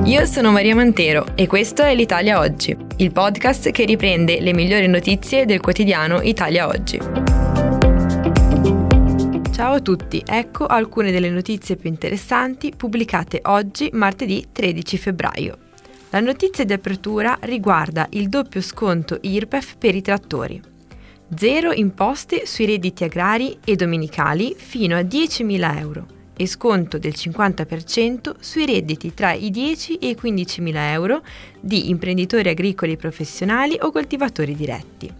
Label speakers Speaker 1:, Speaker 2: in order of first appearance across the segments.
Speaker 1: Io sono Maria Mantero e questo è l'Italia Oggi, il podcast che riprende le migliori notizie del quotidiano Italia Oggi. Ciao a tutti, ecco alcune delle notizie più interessanti pubblicate oggi, martedì 13 febbraio. La notizia di apertura riguarda il doppio sconto IRPEF per i trattori. Zero imposte sui redditi agrari e dominicali fino a 10.000 euro e sconto del 50% sui redditi tra i 10 e i 15.000 euro di imprenditori agricoli professionali o coltivatori diretti.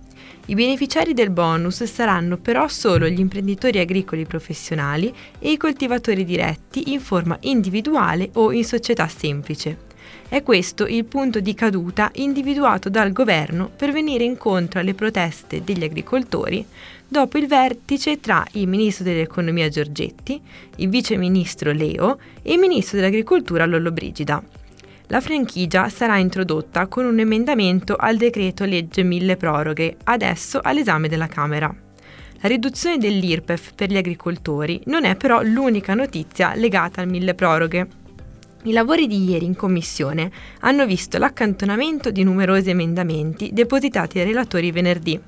Speaker 1: I beneficiari del bonus saranno però solo gli imprenditori agricoli professionali e i coltivatori diretti in forma individuale o in società semplice. È questo il punto di caduta individuato dal governo per venire incontro alle proteste degli agricoltori dopo il vertice tra il ministro dell'economia Giorgetti, il vice ministro Leo e il ministro dell'agricoltura Lollobrigida. La franchigia sarà introdotta con un emendamento al decreto legge mille proroghe, adesso all'esame della Camera. La riduzione dell'IRPEF per gli agricoltori non è però l'unica notizia legata al mille proroghe. I lavori di ieri in commissione hanno visto l'accantonamento di numerosi emendamenti depositati dai relatori venerdì,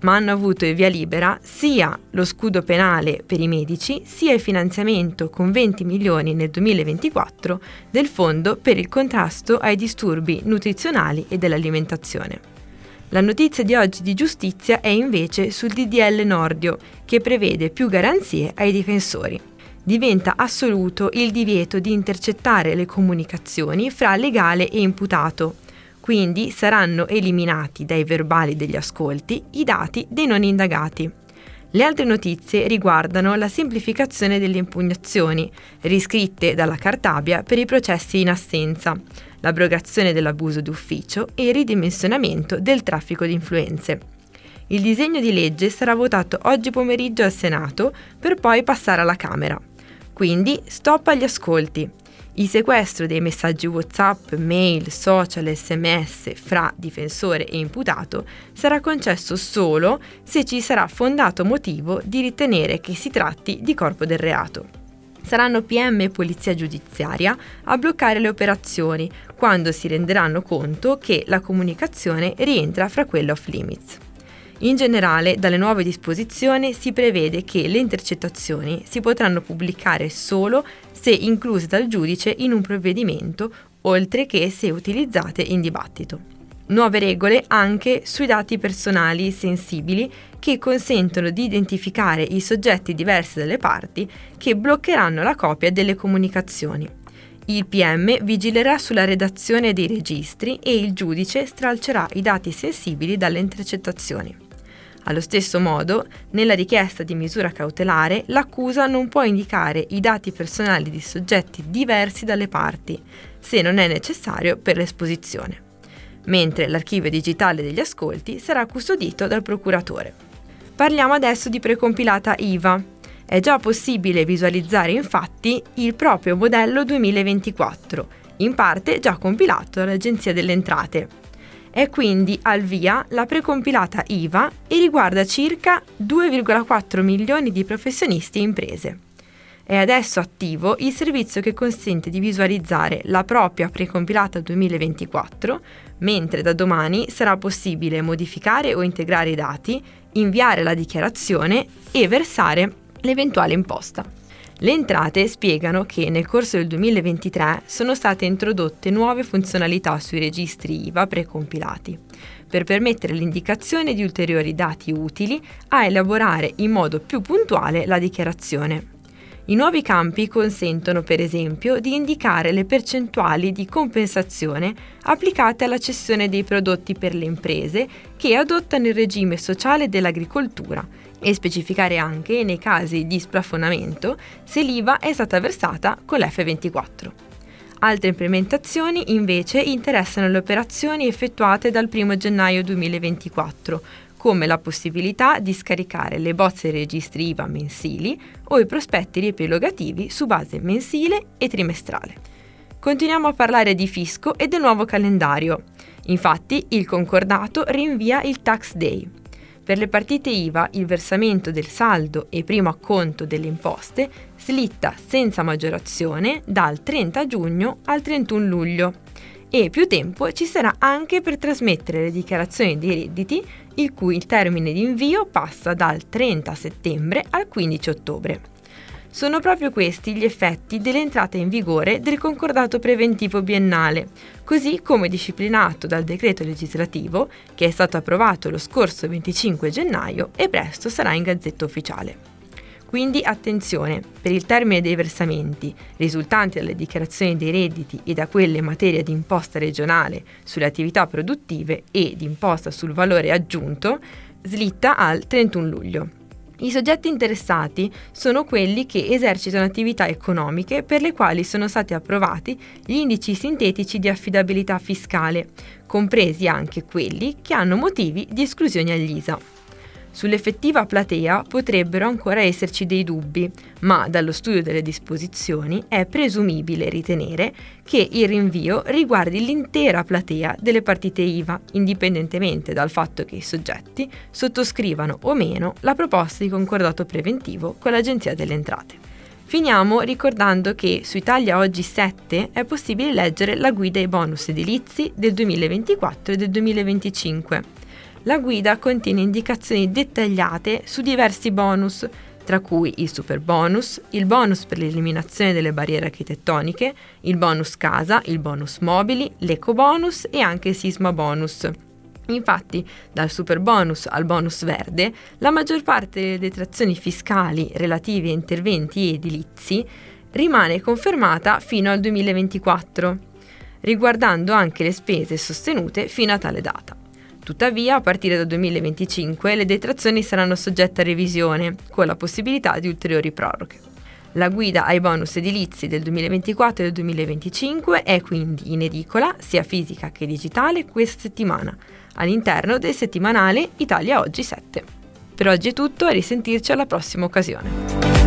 Speaker 1: ma hanno avuto via libera sia lo scudo penale per i medici, sia il finanziamento con 20 milioni nel 2024 del Fondo per il contrasto ai disturbi nutrizionali e dell'alimentazione. La notizia di oggi di giustizia è invece sul DDL Nordio, che prevede più garanzie ai difensori diventa assoluto il divieto di intercettare le comunicazioni fra legale e imputato. Quindi saranno eliminati dai verbali degli ascolti i dati dei non indagati. Le altre notizie riguardano la semplificazione delle impugnazioni, riscritte dalla Cartabia per i processi in assenza, l'abrogazione dell'abuso d'ufficio e il ridimensionamento del traffico di influenze. Il disegno di legge sarà votato oggi pomeriggio al Senato per poi passare alla Camera. Quindi stop agli ascolti. Il sequestro dei messaggi WhatsApp, mail, social, sms fra difensore e imputato sarà concesso solo se ci sarà fondato motivo di ritenere che si tratti di corpo del reato. Saranno PM e Polizia Giudiziaria a bloccare le operazioni quando si renderanno conto che la comunicazione rientra fra quelle off limits. In generale, dalle nuove disposizioni si prevede che le intercettazioni si potranno pubblicare solo se incluse dal giudice in un provvedimento, oltre che se utilizzate in dibattito. Nuove regole anche sui dati personali sensibili che consentono di identificare i soggetti diversi dalle parti che bloccheranno la copia delle comunicazioni. Il PM vigilerà sulla redazione dei registri e il giudice stralcerà i dati sensibili dalle intercettazioni. Allo stesso modo, nella richiesta di misura cautelare, l'accusa non può indicare i dati personali di soggetti diversi dalle parti, se non è necessario per l'esposizione, mentre l'archivio digitale degli ascolti sarà custodito dal procuratore. Parliamo adesso di precompilata IVA. È già possibile visualizzare infatti il proprio modello 2024, in parte già compilato dall'Agenzia delle Entrate, è quindi al via la precompilata IVA e riguarda circa 2,4 milioni di professionisti e imprese. È adesso attivo il servizio che consente di visualizzare la propria precompilata 2024, mentre da domani sarà possibile modificare o integrare i dati, inviare la dichiarazione e versare l'eventuale imposta. Le entrate spiegano che nel corso del 2023 sono state introdotte nuove funzionalità sui registri IVA precompilati per permettere l'indicazione di ulteriori dati utili a elaborare in modo più puntuale la dichiarazione. I nuovi campi consentono per esempio di indicare le percentuali di compensazione applicate alla cessione dei prodotti per le imprese che adottano il regime sociale dell'agricoltura e specificare anche, nei casi di splafonamento, se l'IVA è stata versata con l'F24. Altre implementazioni invece interessano le operazioni effettuate dal 1 gennaio 2024, come la possibilità di scaricare le bozze registri IVA mensili o i prospetti riepilogativi su base mensile e trimestrale. Continuiamo a parlare di fisco e del nuovo calendario. Infatti il concordato rinvia il tax day, Per le partite IVA il versamento del saldo e primo acconto delle imposte slitta senza maggiorazione dal 30 giugno al 31 luglio e più tempo ci sarà anche per trasmettere le dichiarazioni dei redditi, il cui termine di invio passa dal 30 settembre al 15 ottobre. Sono proprio questi gli effetti dell'entrata in vigore del concordato preventivo biennale, così come disciplinato dal decreto legislativo che è stato approvato lo scorso 25 gennaio e presto sarà in gazzetta ufficiale. Quindi attenzione, per il termine dei versamenti risultanti dalle dichiarazioni dei redditi e da quelle in materia di imposta regionale sulle attività produttive e di imposta sul valore aggiunto, slitta al 31 luglio. I soggetti interessati sono quelli che esercitano attività economiche per le quali sono stati approvati gli indici sintetici di affidabilità fiscale, compresi anche quelli che hanno motivi di esclusione agli ISA. Sull'effettiva platea potrebbero ancora esserci dei dubbi, ma dallo studio delle disposizioni è presumibile ritenere che il rinvio riguardi l'intera platea delle partite IVA, indipendentemente dal fatto che i soggetti sottoscrivano o meno la proposta di concordato preventivo con l'Agenzia delle Entrate. Finiamo ricordando che su Italia Oggi 7 è possibile leggere la guida ai bonus edilizi del 2024 e del 2025 la guida contiene indicazioni dettagliate su diversi bonus, tra cui il super bonus, il bonus per l'eliminazione delle barriere architettoniche, il bonus casa, il bonus mobili, l'eco bonus e anche il sisma bonus. Infatti, dal super bonus al bonus verde, la maggior parte delle detrazioni fiscali relative a interventi edilizi rimane confermata fino al 2024, riguardando anche le spese sostenute fino a tale data. Tuttavia, a partire dal 2025 le detrazioni saranno soggette a revisione, con la possibilità di ulteriori proroghe. La guida ai bonus edilizi del 2024 e del 2025 è quindi in edicola, sia fisica che digitale, questa settimana, all'interno del settimanale Italia Oggi 7. Per oggi è tutto e risentirci alla prossima occasione.